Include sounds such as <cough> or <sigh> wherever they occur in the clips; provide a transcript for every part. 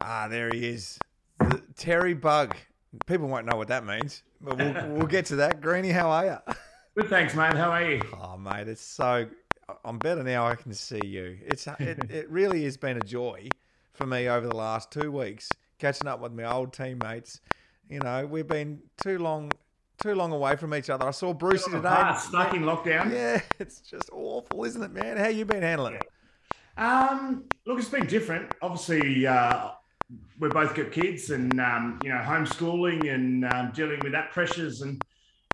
Ah, there he is. The Terry Bug. People won't know what that means, but we'll, <laughs> we'll get to that. Greeny, how are you? Good, thanks, mate. How are you? Oh, mate, it's so. I'm better now. I can see you. It's <laughs> it, it really has been a joy for me over the last two weeks catching up with my old teammates. You know, we've been too long too long away from each other. I saw Brucey today. Stuck in lockdown. Yeah, <laughs> it's just awful, isn't it, man? How you been handling it? Um, look, it's been different. Obviously, uh, we both got kids, and um, you know, homeschooling and um, dealing with that pressures, and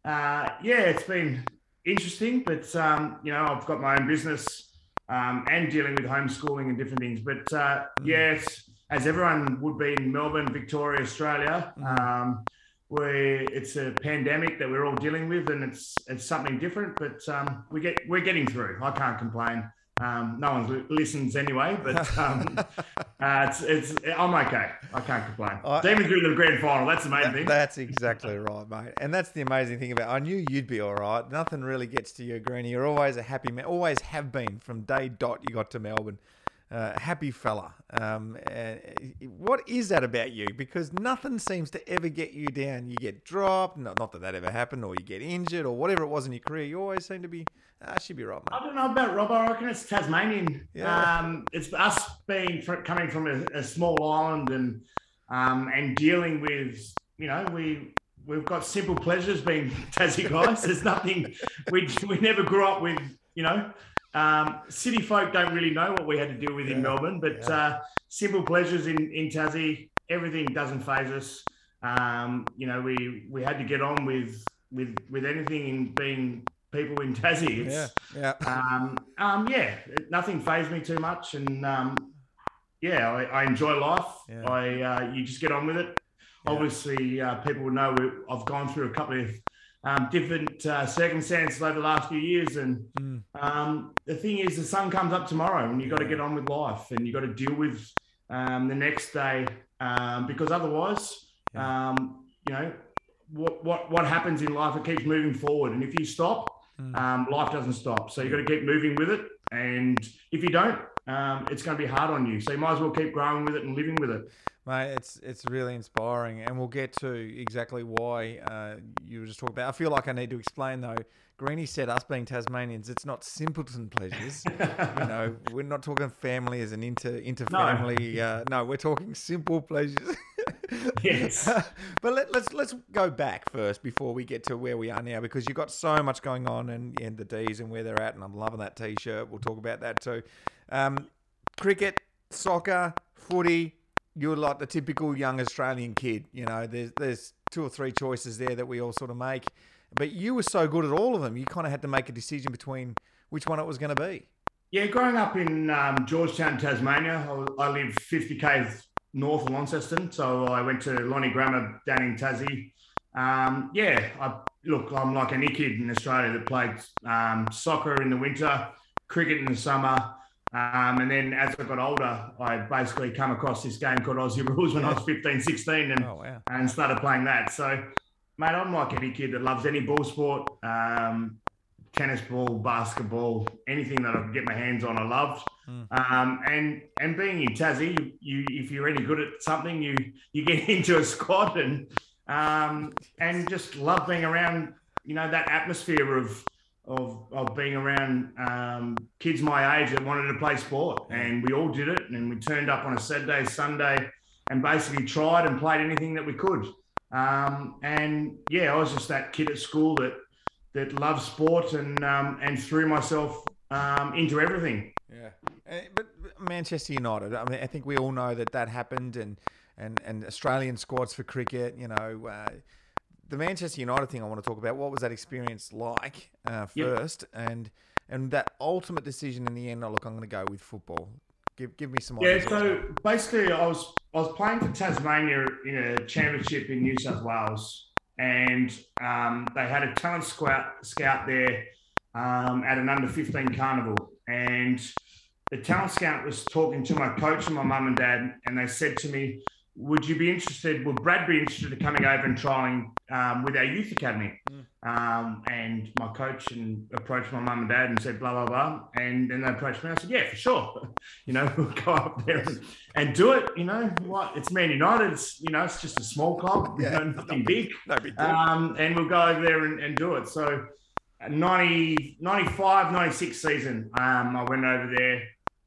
uh, yeah, it's been interesting. But um, you know, I've got my own business um, and dealing with homeschooling and different things. But uh, mm. yes, as everyone would be in Melbourne, Victoria, Australia. Mm. Um, we it's a pandemic that we're all dealing with, and it's it's something different. But um, we get we're getting through. I can't complain. Um, no one listens anyway, but <laughs> um, uh, it's, it's I'm okay. I can't complain. I, Demons through the grand final. That's the main that, thing. That's exactly right, mate. And that's the amazing thing about. I knew you'd be all right. Nothing really gets to you, Greeny. You're always a happy man. Always have been from day dot you got to Melbourne uh, happy fella. Um, what is that about you? Because nothing seems to ever get you down. You get dropped, not, not that that ever happened, or you get injured, or whatever it was in your career. You always seem to be, ah, should be right, mate. I don't know about Rob. I reckon it's Tasmanian. Yeah. Um, it's us being coming from a, a small island and um, and dealing with, you know, we we've got simple pleasures being <laughs> Tassie guys. There's nothing we we never grew up with, you know um, city folk don't really know what we had to deal with yeah. in Melbourne, but yeah. uh, simple pleasures in, in Tassie, everything doesn't phase us. Um, you know, we we had to get on with with with anything in being people in Tassie. It's, yeah, yeah, um, um, yeah. Nothing phased me too much, and um, yeah, I, I, enjoy life. Yeah. I uh, you just get on with it. Yeah. Obviously, uh, people will know I've gone through a couple of um, different uh, circumstances over the last few years. And mm. um, the thing is, the sun comes up tomorrow, and you've got to get on with life, and you've got to deal with um, the next day, um, because otherwise, yeah. Um, you know, what, what what happens in life? It keeps moving forward, and if you stop, mm. life doesn't stop. So you've got to keep moving with it, and if you don't, it's going to be hard on you. So you might as well keep growing with it and living with it. Mate, it's it's really inspiring, and we'll get to exactly why uh, you were just talking about. I feel like I need to explain though. Greeny said us being Tasmanians, it's not simpleton pleasures. <laughs> you know, we're not talking family as an inter inter family. No. Uh, no, we're talking simple pleasures. <laughs> yes. <laughs> but let, us let's, let's go back first before we get to where we are now, because you've got so much going on and, and the D's and where they're at, and I'm loving that T-shirt. We'll talk about that too. Um, cricket, soccer, footy you're like the typical young Australian kid. You know, there's there's two or three choices there that we all sort of make, but you were so good at all of them. You kind of had to make a decision between which one it was going to be. Yeah, growing up in um, George Town, Tasmania, I, I live 50 k's north of Launceston, so I went to Lonnie Grammar down in Tassie. Um, yeah, I, look, I'm like any kid in Australia that played um, soccer in the winter, cricket in the summer, um, and then as I got older, I basically come across this game called Aussie <laughs> Rules when I was 15, 16 and, oh, wow. and started playing that. So, mate, I'm like any kid that loves any ball sport, um, tennis ball, basketball, anything that I can get my hands on, I loved. Mm. Um, and and being in Tassie, you, you, if you're any good at something, you you get <laughs> into a squad and um, and just love being around, you know, that atmosphere of of, of being around um, kids my age that wanted to play sport. And we all did it. And we turned up on a Saturday, Sunday, and basically tried and played anything that we could. Um, and yeah, I was just that kid at school that that loved sport and um, and threw myself um, into everything. Yeah, eh, but Manchester United. I mean, I think we all know that that happened, and and and Australian squads for cricket. You know. Uh, the Manchester United thing I want to talk about. What was that experience like uh, first, yep. and and that ultimate decision in the end? Oh, look, I'm going to go with football. Give give me some. Yeah, so basically, I was I was playing for Tasmania in a championship in New South Wales, and um, they had a talent scout scout there um, at an under 15 carnival, and the talent scout was talking to my coach and my mum and dad, and they said to me, would you be interested? Would Brad be interested in coming over and trialing um, with our youth academy? Mm. Um, and my coach and approached my mum and dad and said blah blah blah, and then they approached me. I said, yeah, for sure. <laughs> you know, we'll go up there and, and, do it. You know, what? It's Man United. It's you know, it's just a small club. Yeah, you know, <laughs> nothing big. No big deal. Um, and we'll go over there and, and do it. So. 90, 95, 96 season, um, I went over there.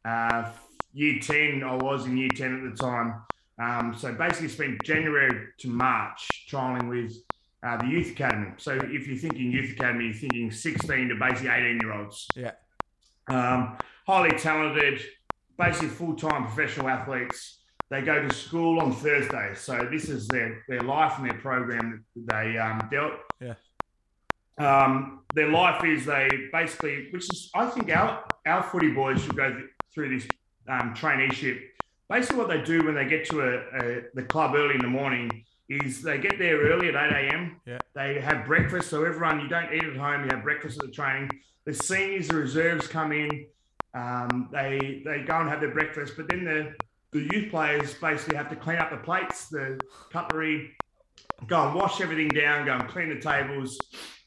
Uh, year 10, I was in year 10 at the time. Um, so basically, spent January to March trialing with uh, the youth academy. So if you're thinking youth academy, you're thinking 16 to basically 18 year olds. Yeah. Um, highly talented, basically full time professional athletes. They go to school on Thursday, So this is their, their life and their program that they um, dealt. Yeah. Um, their life is they basically, which is, I think our, our footy boys should go through this um, traineeship basically what they do when they get to a, a, the club early in the morning is they get there early at 8 a.m. Yeah. They have breakfast. So everyone, you don't eat at home, you have breakfast at the training. The seniors, the reserves come in. Um, they they go and have their breakfast, but then the the youth players basically have to clean up the plates, the cutlery, go and wash everything down, go and clean the tables,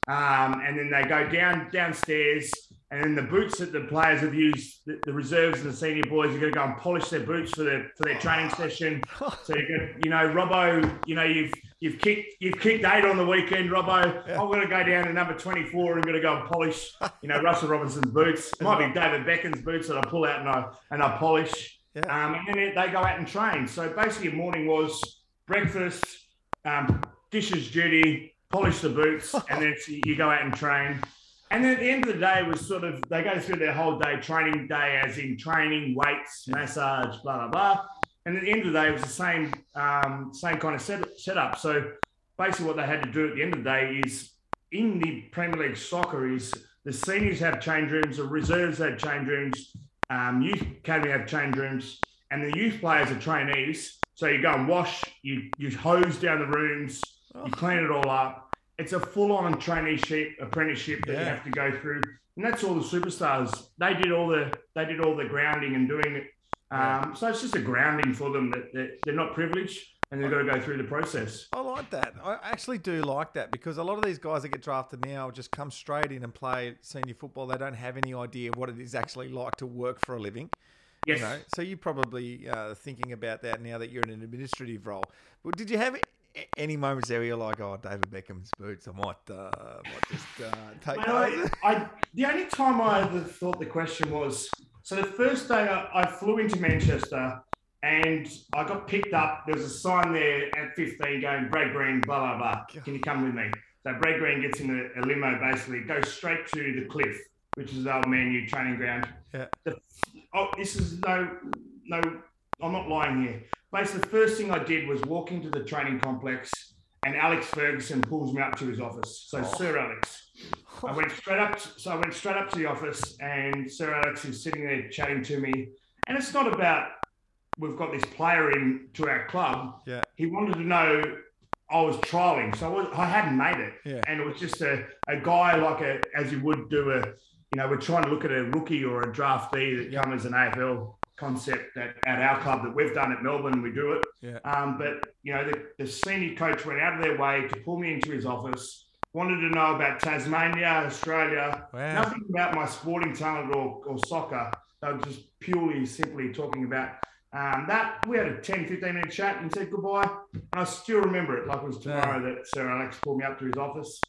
um, and then they go down downstairs and then the boots that the players have used, the, the reserves and the senior boys are going to go and polish their boots for their for their training session. <laughs> So you got, you know, Robbo, you know, you've you've kicked you've kicked eight on the weekend, Robbo. Yeah. I'm going to go down to number 24 and I'm going to go and polish, you know, Russell Robinson's boots. It might be David Beckham's boots that I pull out and I and I polish. Yeah. Um, and then they go out and train. So basically, your morning was breakfast, um, dishes duty, polish the boots, <laughs> and then you go out and train. And then at the end of the day, was sort of they go through their whole day, training day, as in training, weights, massage, blah blah blah. And at the end of the day, it was the same um, same kind of set, setup. So basically, what they had to do at the end of the day is in the Premier League soccer is the seniors have change rooms, the reserves have change rooms, um, youth academy have change rooms, and the youth players are trainees. So you go and wash, you you hose down the rooms, you clean it all up, it's a full-on traineeship apprenticeship that yeah. you have to go through, and that's all the superstars. They did all the they did all the grounding and doing it. Um, so it's just a grounding for them that, that they're not privileged and they've got to go through the process. I like that. I actually do like that because a lot of these guys that get drafted now just come straight in and play senior football. They don't have any idea what it is actually like to work for a living. Yes. You know? So you're probably uh, thinking about that now that you're in an administrative role. But did you have any moments there where you're like, oh, David Beckham's boots, I might, uh, might just uh, take? I, I, the only time I ever thought the question was so the first day I, I, flew into Manchester and I got picked up. There was a sign there at 15 going, Brad Green, blah, blah, blah. Can you come with me? So Brad Green gets in a, a limo basically, goes straight to the cliff, which is the old Man U training ground. Yeah. The, oh, this is no, no, I'm not lying here basically the first thing I did was walk into the training complex and Alex Ferguson pulls me up to his office. So oh. Sir Alex. I went straight up to, so I went straight up to the office and Sir Alex is sitting there chatting to me. And it's not about we've got this player in to our club. Yeah. He wanted to know I was trialing, so I, was, I hadn't made it, yeah. and it was just a, a guy like a as you would do a, you know, we're trying to look at a rookie or a draftee that comes as an AFL concept at, at our club that we've done at Melbourne. We do it. Yeah. Um, but, you know, the, the senior coach went out of their way to pull me into his office, wanted to know about Tasmania, Australia, wow. nothing about my sporting talent or, or soccer. They were just purely, simply talking about um, that. We had a 10, 15 minute chat and said goodbye. And I still remember it like it was tomorrow yeah. that Sir Alex pulled me up to his office.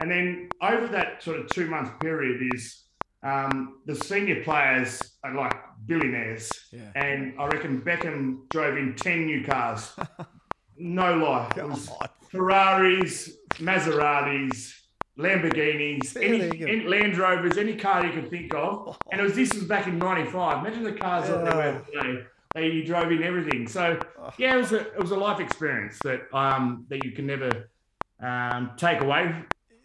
And then over that sort of two month period is um, the senior players are like billionaires. Yeah. And I reckon Beckham drove in 10 new cars. <laughs> no lie. It was Ferraris, Maseratis, Lamborghinis, any, any, Land Rovers, any car you can think of. <laughs> And it was this was back in '95. Imagine the cars that they were today. They drove in everything. So yeah, it was a it was a life experience that um that you can never um, take away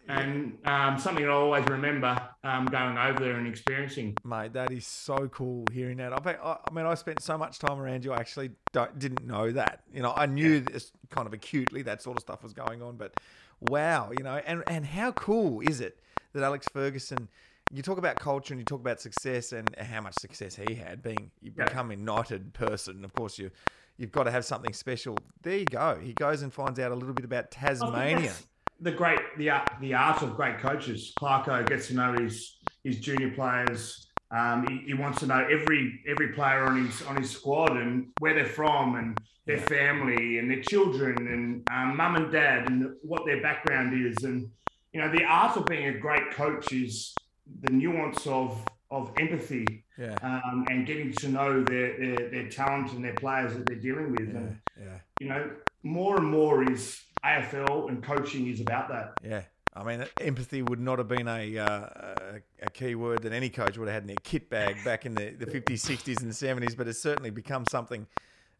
and um, something I always remember um, going over there and experiencing. Mate, that is so cool hearing that. I, I mean, I spent so much time around you. I actually didn't know that. You know, I knew yeah. this kind of acutely that sort of stuff was going on, but wow, you know, and and how cool is it that Alex Ferguson you talk about culture and you talk about success and how much success he had being you Yeah. become a knighted person. Of course, you you've got to have something special. There you go. He goes and finds out a little bit about I think Tasmania. The great the art, the art of great coaches. Clarko gets to know his his junior players. Um, he, he wants to know every every player on his on his squad and where they're from and their family and their children and um, mum and dad and what their background is. And you know, the art of being a great coach is the nuance of of empathy Yeah, um, and getting to know their, their their talent and their players that they're dealing with. yeah, And yeah, you know, more and more is AFL and coaching is about that. yeah. I mean, empathy would not have been a, uh, a a key word that any coach would have had in their kit bag back in the, the 50s, 60s, and 70s, but it's certainly become something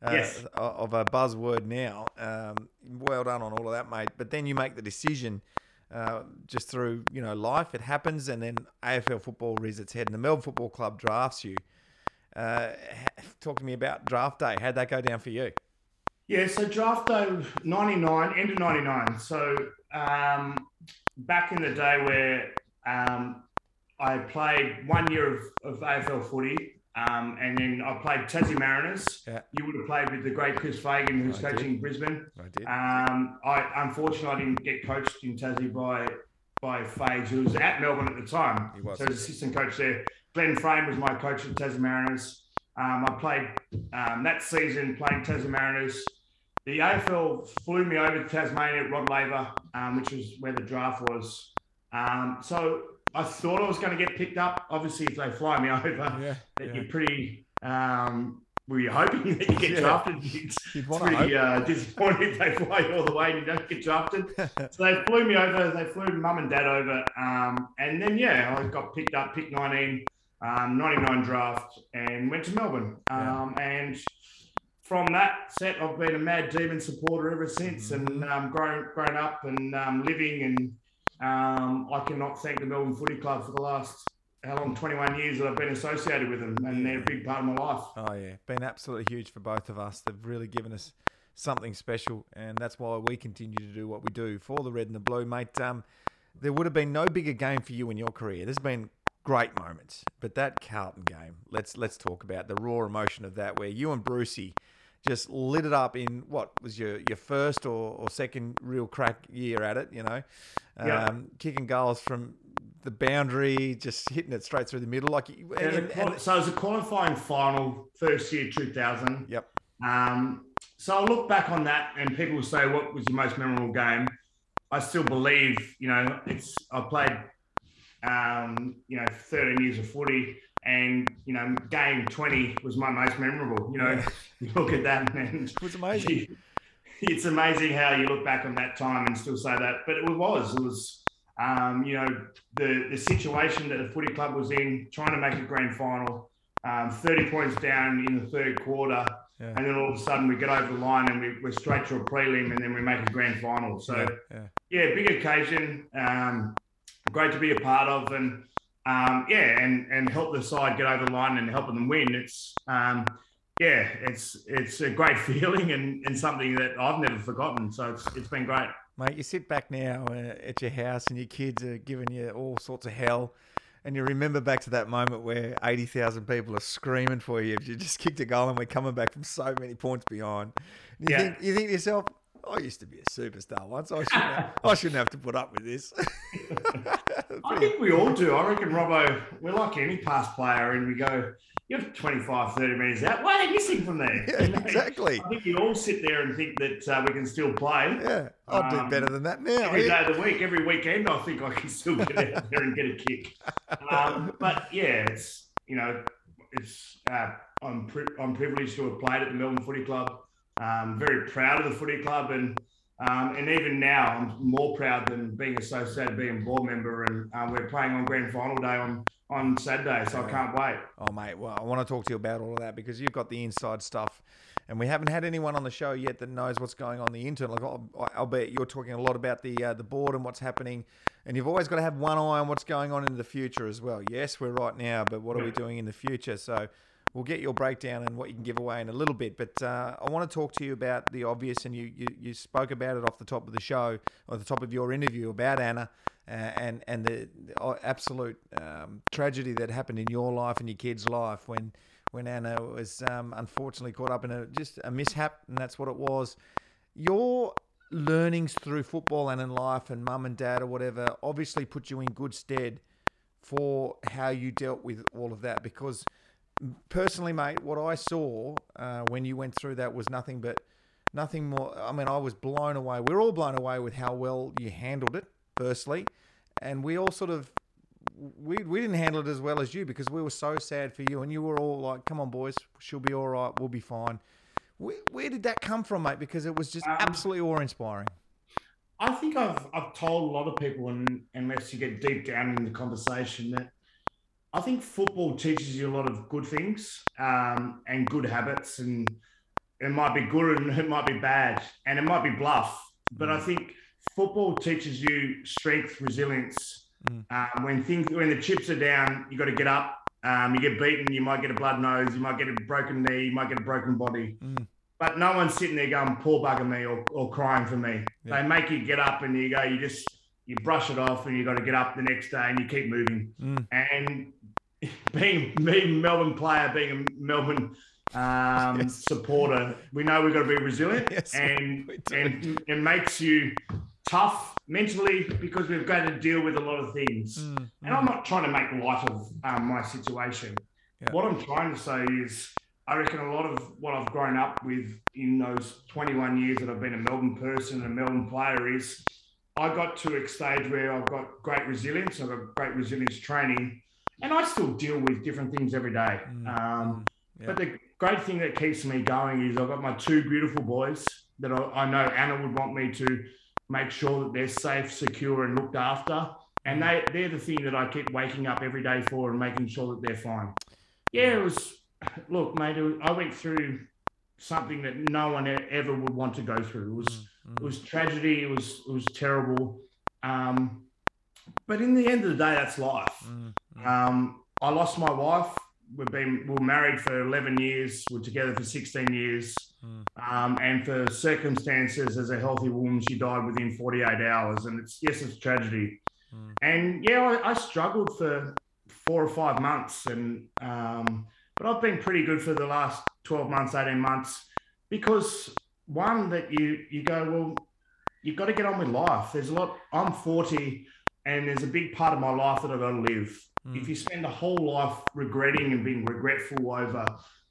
uh, Yes. of a buzzword now. Um, well done on all of that, mate. But then you make the decision uh, just through you know life. It happens, and then AFL football rears its head, and the Melbourne Football Club drafts you. Uh, talk to me about draft day. How'd that go down for you? Yeah, so draft day 99, end of 99. So um, back in the day where um, I played one year of, of AFL footy um, and then I played Tassie Mariners. Yeah. You would have played with the great Chris Fagan, who's I did. coaching Brisbane. I did. Um, I unfortunately I didn't get coached in Tassie by by Fags, who was at Melbourne at the time. He was. So as assistant coach there. Glenn Frame was my coach at Tassie Mariners. Um, I played um, that season playing Tassie Mariners. The AFL flew me over to Tasmania at Rod Laver, um, which was where the draft was. Um, so I thought I was going to get picked up. Obviously, if they fly me <laughs> over, yeah, that yeah. you're pretty. Um, were you hoping that you get Yeah. drafted? It's, it's want to hope. pretty uh, disappointing if they fly you all the way and you don't get drafted. <laughs> so they flew me over. They flew mum and dad over, um, and then yeah, I got picked up, pick 19, um, 99 draft, and went to Melbourne. Um, and from that set, I've been a mad demon supporter ever since, and Mm-hmm. um, grown grown up and um, living, and um, I cannot thank the Melbourne Footy Club for the last how long 21 years that I've been associated with them, and they're a big part of my life. Oh yeah, been absolutely huge for both of us. They've really given us something special, and that's why we continue to do what we do for the red and the blue, mate. Um, there would have been no bigger game for you in your career. There's been great moments, but that Carlton game, let's let's talk about the raw emotion of that, where you and Brucey just lit it up in what was your your first or, or second real crack year at it, you know, um, Yeah. kicking goals from the boundary, just hitting it straight through the middle, like. and- and- so it was a qualifying final, first year 2000. yep. Um, so I look back on that, and people will say, "What was your most memorable game?" I still believe, you know, it's I played, um, you know, 13 years of footy, and you know, game 20 was my most memorable. You know, Yeah. <laughs> you look at that, and It was amazing. <laughs> it's amazing how you look back on that time and still say that. But it was, it was, um, you know, the the situation that the footy club was in, trying to make a grand final, um, 30 points down in the third quarter, Yeah. and then all of a sudden we get over the line and we, we're straight to a prelim, and then we make a grand final. So yeah, yeah. yeah, big occasion. Um, great to be a part of, and um, yeah, and and help the side get over the line and helping them win. It's um, yeah, it's it's a great <laughs> feeling and, and something that I've never forgotten. So it's it's been great. Mate, you sit back now uh, at your house and your kids are giving you all sorts of hell. And you remember back to that moment where 80,000 people are screaming for you if you just kicked a goal and we're coming back from so many points behind. You, Yeah. think, you think to yourself, I used to be a superstar once. I shouldn't have, I shouldn't have to put up with this. <laughs> I think we all do. I reckon, Robbo, we're like any past player, and we go, you're 25, 30 metres out. Why are they missing from there? yeah, You know? exactly. I think we all sit there and think that uh, we can still play. Yeah, I'll do Um, better than that now. every yeah. day of the week, every weekend, I think I can still get out there and get a kick. Um, but yeah, it's you know, it's uh, I'm pri- I'm privileged to have played at the Melbourne Footy Club. Um, very proud of the footy club, and um, and even now I'm more proud than being associated, being a board member, and um, we're playing on grand final day on on Saturday, so I can't wait. Oh, mate, well, I want to talk to you about all of that because you've got the inside stuff. And we haven't had anyone on the show yet that knows what's going on the internal. Like, I'll- Albeit you're talking a lot about the uh, the board and what's happening, and you've always got to have one eye on what's going on in the future as well. Yes, we're right now, but what are we doing in the future? So, we'll get your breakdown and what you can give away in a little bit. But uh, I want to talk to you about the obvious, and you, you, you spoke about it off the top of the show, or the top of your interview about Anna. Uh, and and the, the absolute um, tragedy that happened in your life and your kid's life when when Anna was um, unfortunately caught up in a just a mishap, and that's what it was. Your learnings through football and in life, and mum and dad or whatever, obviously put you in good stead for how you dealt with all of that. Because personally, mate, what I saw uh, when you went through that was nothing but nothing more. I mean, I was blown away. We we're all blown away with how well you handled it firstly, and we all sort of we we didn't handle it as well as you because we were so sad for you, and you were all like, "Come on, boys, she'll be all right. We'll be fine." Where, where did that come from, mate? Because it was just um, absolutely awe-inspiring. I think I've I've told a lot of people, and unless you get deep down in the conversation, that I think football teaches you a lot of good things um, and good habits, and it might be good and <laughs> it might be bad, and it might be bluff. But I mm. think football teaches you strength, resilience. Mm. Um, when things, when the chips are down, you got to get up. Um, you get beaten, you might get a blood nose, you might get a broken knee, you might get a broken body. Mm. But no one's sitting there going, poor bugger me or, or crying for me. Yeah. They make you get up and you go, you just, you brush it off and you got to get up the next day and you keep moving. Mm. And <laughs> being, being a Melbourne player, being a Melbourne um, yes. supporter, we know we've got to be resilient <laughs> yes, and, and it makes you tough mentally because we've got to deal with a lot of things. Mm, mm. And I'm not trying to make light of um, my situation. Yeah. What I'm trying to say is, I reckon a lot of what I've grown up with in those 21 years that I've been a Melbourne person and a Melbourne player is I got to a stage where I've got great resilience, I've got great resilience training, and I still deal with different things every day. Mm, um, mm, yeah. But the great thing that keeps me going is I've got my two beautiful boys that I, I know Anna would want me to make sure that they're safe, secure, and looked after. And they, they're the thing that I keep waking up every day for and making sure that they're fine. Yeah, it was, look, mate, was, I went through something that no one ever would want to go through. It was, mm-hmm. it was tragedy. It was, it was terrible. Um, but in the end of the day, that's life. Mm-hmm. Um, I lost my wife. We've been we were married for 11 years. We're together for 16 years. Mm. um, and for circumstances as a healthy woman she died within 48 hours and it's yes it's tragedy. Mm. and yeah I, I, struggled for four or five months and um, but i've been pretty good for the last 12 months 18 months because one that you you go well you've got to get on with life. There's a lot i'm 40 and there's a big part of my life that i've got to live Mm. If you spend a whole life regretting and being regretful over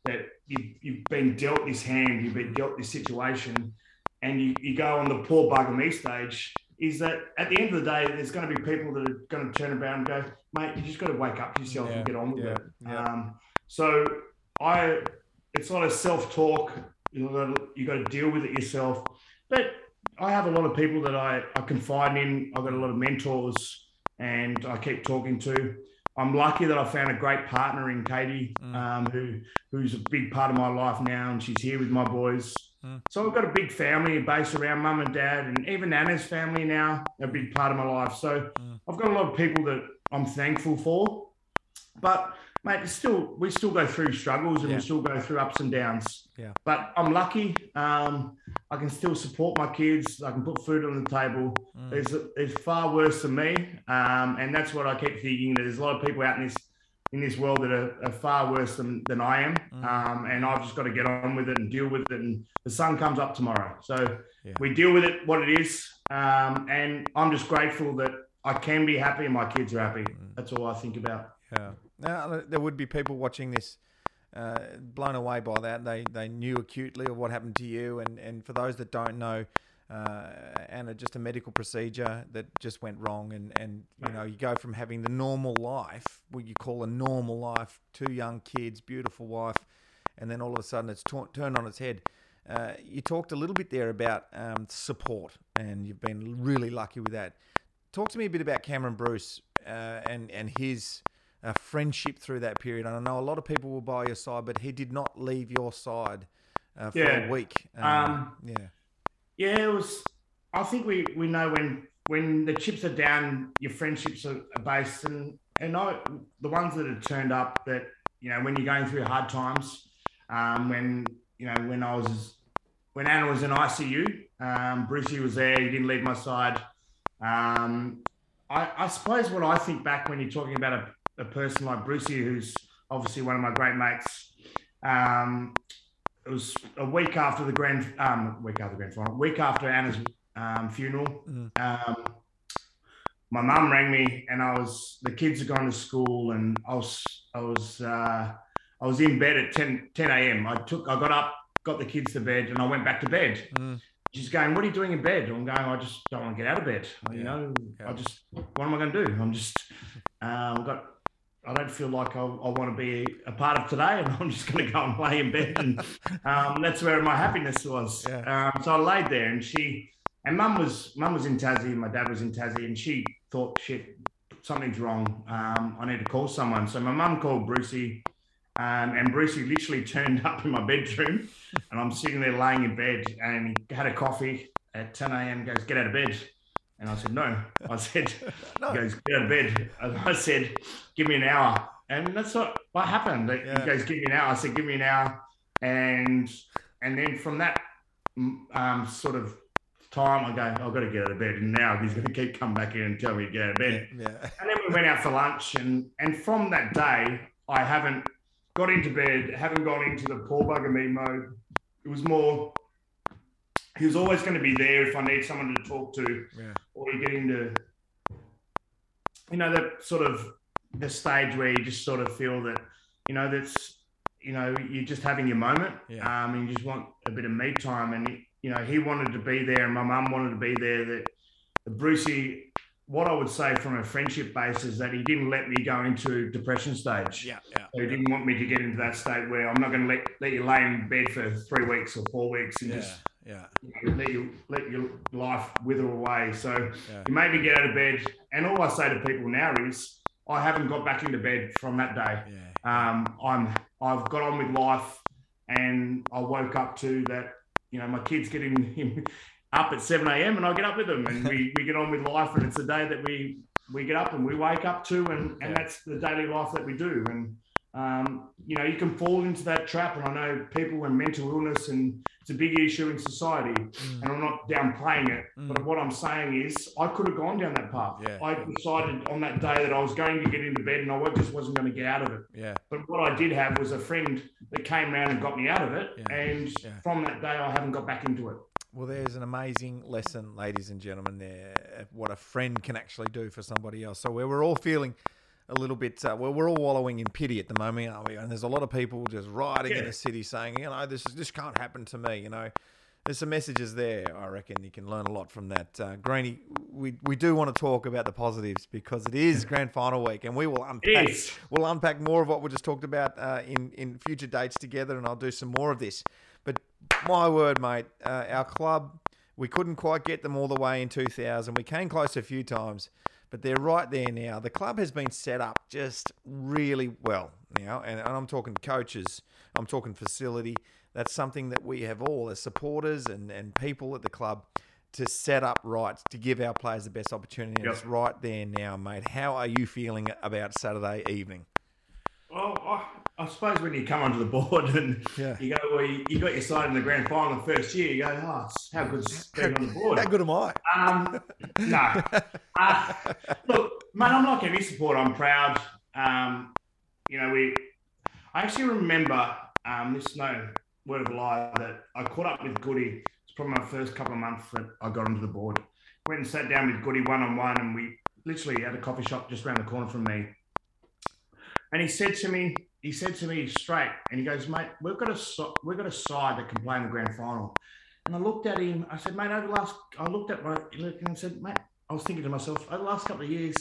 that you've, you've been dealt this hand, you've been dealt this situation, and you, you go on the poor bugger me stage, is that at the end of the day, there's going to be people that are going to turn around and go, mate, you just got to wake up yourself yeah, and get on with yeah, it. Yeah. Um, so I, it's not a self talk. You got to, you got to deal with it yourself. But I have a lot of people that I, I confide in. I've got a lot of mentors, and I keep talking to. I'm lucky that I found a great partner in Katie, mm. um, who who's a big part of my life now, and she's here with my boys. Mm. So I've got a big family based around mum and dad, and even Anna's family now, a big part of my life. So mm. I've got a lot of people that I'm thankful for. But mate, still we still go through struggles and yeah. we still go through ups and downs. Yeah. But I'm lucky. Um, I can still support my kids. I can put food on the table. Mm. There's there's far worse than me, um, and that's what I keep thinking. There's a lot of people out in this in this world that are, are far worse than, than I am, mm. um, and I've just got to get on with it and deal with it. And the sun comes up tomorrow, so yeah. we deal with it what it is. Um, and I'm just grateful that I can be happy and my kids are happy. Mm. That's all I think about. Yeah. Now there would be people watching this uh, blown away by that. They they knew acutely of what happened to you, and and for those that don't know. Uh, and just a medical procedure that just went wrong, and, and you know you go from having the normal life, what you call a normal life, two young kids, beautiful wife, and then all of a sudden it's t- turned on its head. Uh, you talked a little bit there about um, support, and you've been really lucky with that. Talk to me a bit about Cameron Bruce uh, and and his a friendship through that period. And I know a lot of people were by your side, but he did not leave your side uh, for yeah. a week. Um, um, yeah, yeah, it was. I think we we know when when the chips are down, your friendships are, based, and and I the ones that have turned up that you know, when you're going through hard times, um, when you know, when I was when Anna was in ICU, um, Brucey was there. He didn't leave my side. Um, I, I, suppose what I think back when you're talking about a, a, person like Brucey, who's obviously one of my great mates. Um, it was a week after the grand, um, week after the grand final, week after Anna's um, funeral. Mm. my mum rang me, and I was the kids had gone to school, and I was I was uh, I was in bed at 10, 10 a.m. I took I got up, got the kids to bed, and I went back to bed. Mm she's going, "What are you doing in bed?" I'm going, "I just don't want to get out of bed. You know, yeah. I just what am I going to do? I'm just um, got. I don't feel like I, I, want to be a part of today, and <laughs> I'm just going to go and lay in bed, and um, that's where my happiness was. Yeah. Um, so I laid there, and she and mum was mum was in Tassie, and my dad was in Tassie, and she thought, "Shit, something's wrong. Um, I need to call someone." So my mum called Brucey. Um, and Brucey literally <laughs> turned up in my bedroom, and I'm sitting there laying in bed, and he had a coffee at 10 a.m. Goes, get out of bed, and I said, no. I <laughs> said, <laughs> no. he goes, get out of bed. And I said, give me an hour, and that's what what happened. Yeah. He goes, give me an hour. I said, give me an hour, and and then from that um, sort of time, I go, I've got to get out of bed. And now he's going to keep coming back in and tell me to get out of bed. Yeah, yeah. And then we went out for lunch, and and from that day, I haven't got into bed, haven't gone into the poor bugger me mode. It was more, he was always going to be there if I need someone to talk to, yeah. or you get into, you know, that sort of the stage where you just sort of feel that, you know, that's, you know, you're just having your moment, yeah. um, and you just want a bit of me time, and you know, he wanted to be there, and my mum wanted to be there. That the Brucey what I would say from a friendship base is that he didn't let me go into depression stage. Yeah, yeah. So he didn't want me to get into that state where I'm not going to let, let you lay in bed for three weeks or four weeks and yeah, just yeah. You know, let you let your life wither away. So yeah. he made me get out of bed. And all I say to people now is I haven't got back into bed from that day. Yeah. Um, I'm I've got on with life, and I woke up to that. You know, my kids getting up at 7 a.m. and I get up with them and we, we get on with life. And it's a day that we, we get up and we wake up to, and, and yeah. that's the daily life that we do. And, um, you know, you can fall into that trap. And I know people with mental illness and it's a big issue in society. Mm. And I'm not downplaying it. Mm. But what I'm saying is, I could have gone down that path. Yeah. I decided on that day that I was going to get into bed and I just wasn't going to get out of it. Yeah. But what I did have was a friend that came around and got me out of it. Yeah. And from that day, I haven't got back into it. Well, there's an amazing lesson, ladies and gentlemen, there, what a friend can actually do for somebody else. So, where we're all feeling a little bit, uh, well, we're all wallowing in pity at the moment, aren't we? And there's a lot of people just riding yeah. in the city saying, you know, this, this can't happen to me, you know. There's some messages there. I reckon you can learn a lot from that. Uh, we, we do want to talk about the positives because it is <laughs> grand final week, and we will unpack we'll unpack more of what we just talked about uh, in in future dates together, and I'll do some more of this. But my word, mate, uh, our club, we couldn't quite get them all the way in 2000. We came close a few times, but they're right there now. The club has been set up just really well now, and, and I'm talking coaches, I'm talking facility. That's something that we have all as supporters and, and people at the club to set up right to give our players the best opportunity. And yep. it's right there now, mate. How are you feeling about Saturday evening? Well, I, I suppose when you come onto the board <laughs> and yeah. you go, well, you, you, got your side in the grand final the first year, you go, oh, how good's being on the board? How good am I? Um, no. <laughs> Uh, look, man, I'm not like any support. I'm proud. Um, you know, we. I actually remember um, this no word of a lie that I caught up with Goody. It's probably my first couple of months that I got onto the board. Went and sat down with Goody one on one, and we literally had a coffee shop just around the corner from me and he said to me, he said to me straight, and he goes, mate, we've got a we've got a side that can play in the grand final. And I looked at him. I said, mate, over the last, I looked at my and I said, mate, I was thinking to myself, over the last couple of years,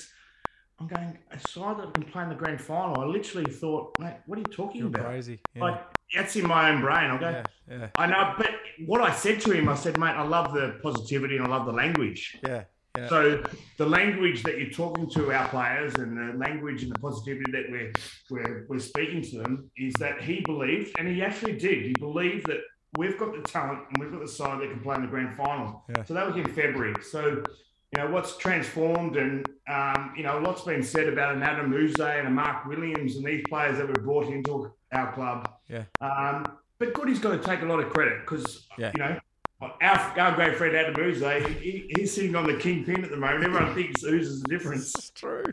I'm going a side that can play in the grand final. I literally thought, mate, what are you talking You're about? Crazy. Yeah. Like that's in my own brain. I'll go. Yeah, yeah. I know, but what I said to him, I said, mate, I love the positivity and I love the language. Yeah. Yeah. So the language that you're talking to our players and the language and the positivity that we're, we're, we're speaking to them is that he believed, and he actually did, he believed that we've got the talent and we've got the side that can play in the grand final. Yeah. So that was in February. So, you know, what's transformed and um, you know, a lot's been said about an Adem Yze and a Mark Williams and these players that were brought into our club. Yeah. Um, but Goody's got to take a lot of credit because, Yeah. you know, our, our great friend Adem Yze, he, he's sitting on the kingpin at the moment. Everyone thinks Uze is the difference. It's true.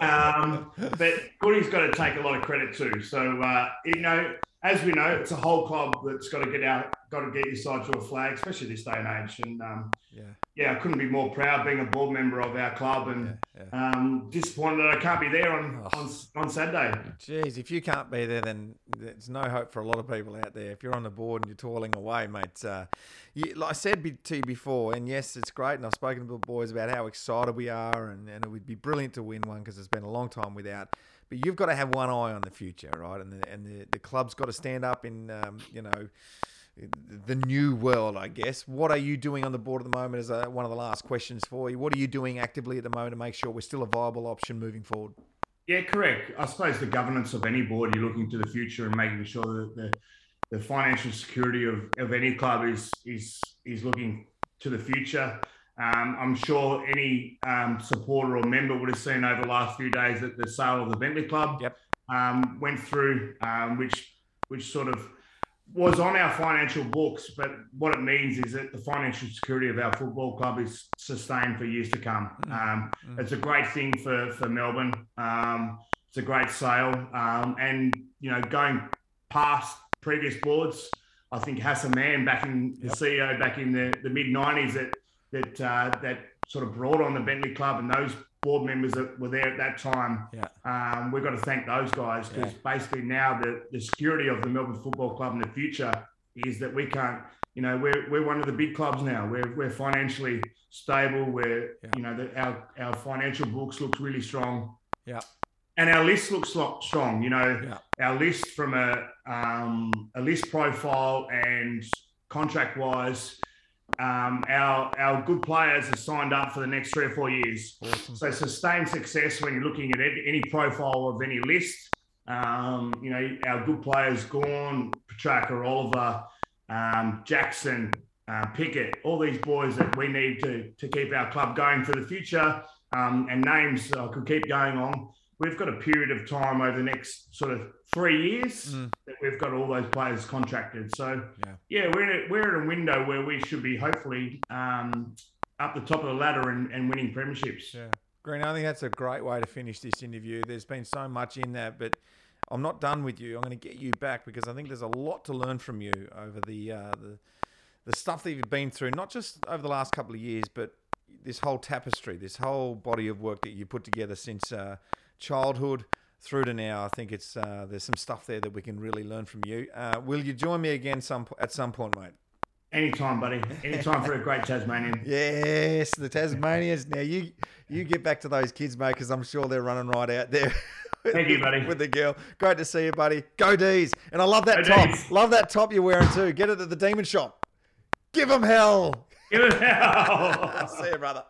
Um, but Goody's got to take a lot of credit too. So, uh, you know, as we know, it's a whole club that's got to get out, got to get your side to a flag, especially this day and age. And um, Yeah. yeah, I couldn't be more proud being a board member of our club and Yeah. yeah. um, disappointed that I can't be there on, Oh. on, on Saturday. Jeez, if you can't be there, then there's no hope for a lot of people out there. If you're on the board and you're toiling away, mate, uh, you, like I said to you before, and yes, it's great, and I've spoken to the boys about how excited we are, and, and it would be brilliant to win one because it's been a long time without. But you've got to have one eye on the future, right? And the, and the, the club's got to stand up in, um, you know, the new world, I guess. What are you doing on the board at the moment? Is uh, one of the last questions for you. What are you doing actively at the moment to make sure we're still a viable option moving forward? Yeah, correct. I suppose the governance of any board, you're looking to the future and making sure that the, the financial security of, of any club is is is looking to the future. Um, I'm sure any um, supporter or member would have seen over the last few days that the sale of the Bentley Club Yep. um, went through, um, which which sort of was on our financial books. But what it means is that the financial security of our football club is sustained for years to come. Um, Mm. it's a great thing for for Melbourne. Um, it's a great sale, um, and you know, going past previous boards, I think Hassa Mann back in the CEO back in the, the mid '90s that that uh, that sort of brought on the Bentley Club and those board members that were there at that time. Yeah. Um, we've got to thank those guys because basically now the, the security of the Melbourne Football Club in the future is that we can't, you know, we're, we're one of the big clubs now. We're, we're financially stable. We're, Yeah. you know, the, our, our financial books look really strong. Yeah. And our list looks lo- strong. You know, Yeah. our list from a, um, a list profile and contract wise, um, our, our good players are signed up for the next three or four years. Awesome. So sustained success when you're looking at any profile of any list. Um, you know, our good players, Gawn, Petracca, Oliver, um, Jackson, uh, Pickett, all these boys that we need to, to keep our club going for the future. Um, and names I could keep going on. We've got a period of time over the next sort of three years Mm. that we've got all those players contracted. So Yeah. yeah, we're in a, we're in a window where we should be hopefully um, up the top of the ladder and, and winning premierships. Yeah. Green, I think that's a great way to finish this interview. There's been so much in that, but I'm not done with you. I'm going to get you back because I think there's a lot to learn from you over the uh, the the stuff that you've been through, not just over the last couple of years, but this whole tapestry, this whole body of work that you put together since uh, childhood through to now. I think it's uh, there's some stuff there that we can really learn from you. Uh, will you join me again some at some point, mate? Anytime, buddy. Anytime for a great Tasmanian. <laughs> Yes, the Tasmanians. Now you you get back to those kids, mate, because I'm sure they're running right out there. with- <laughs> Thank you, buddy. With the girl. Great to see you, buddy. Go D's. And I love that Go top. D's. Love that top you're wearing too. Get it at the demon shop. Give them hell. Give it hell. <laughs> see you, brother.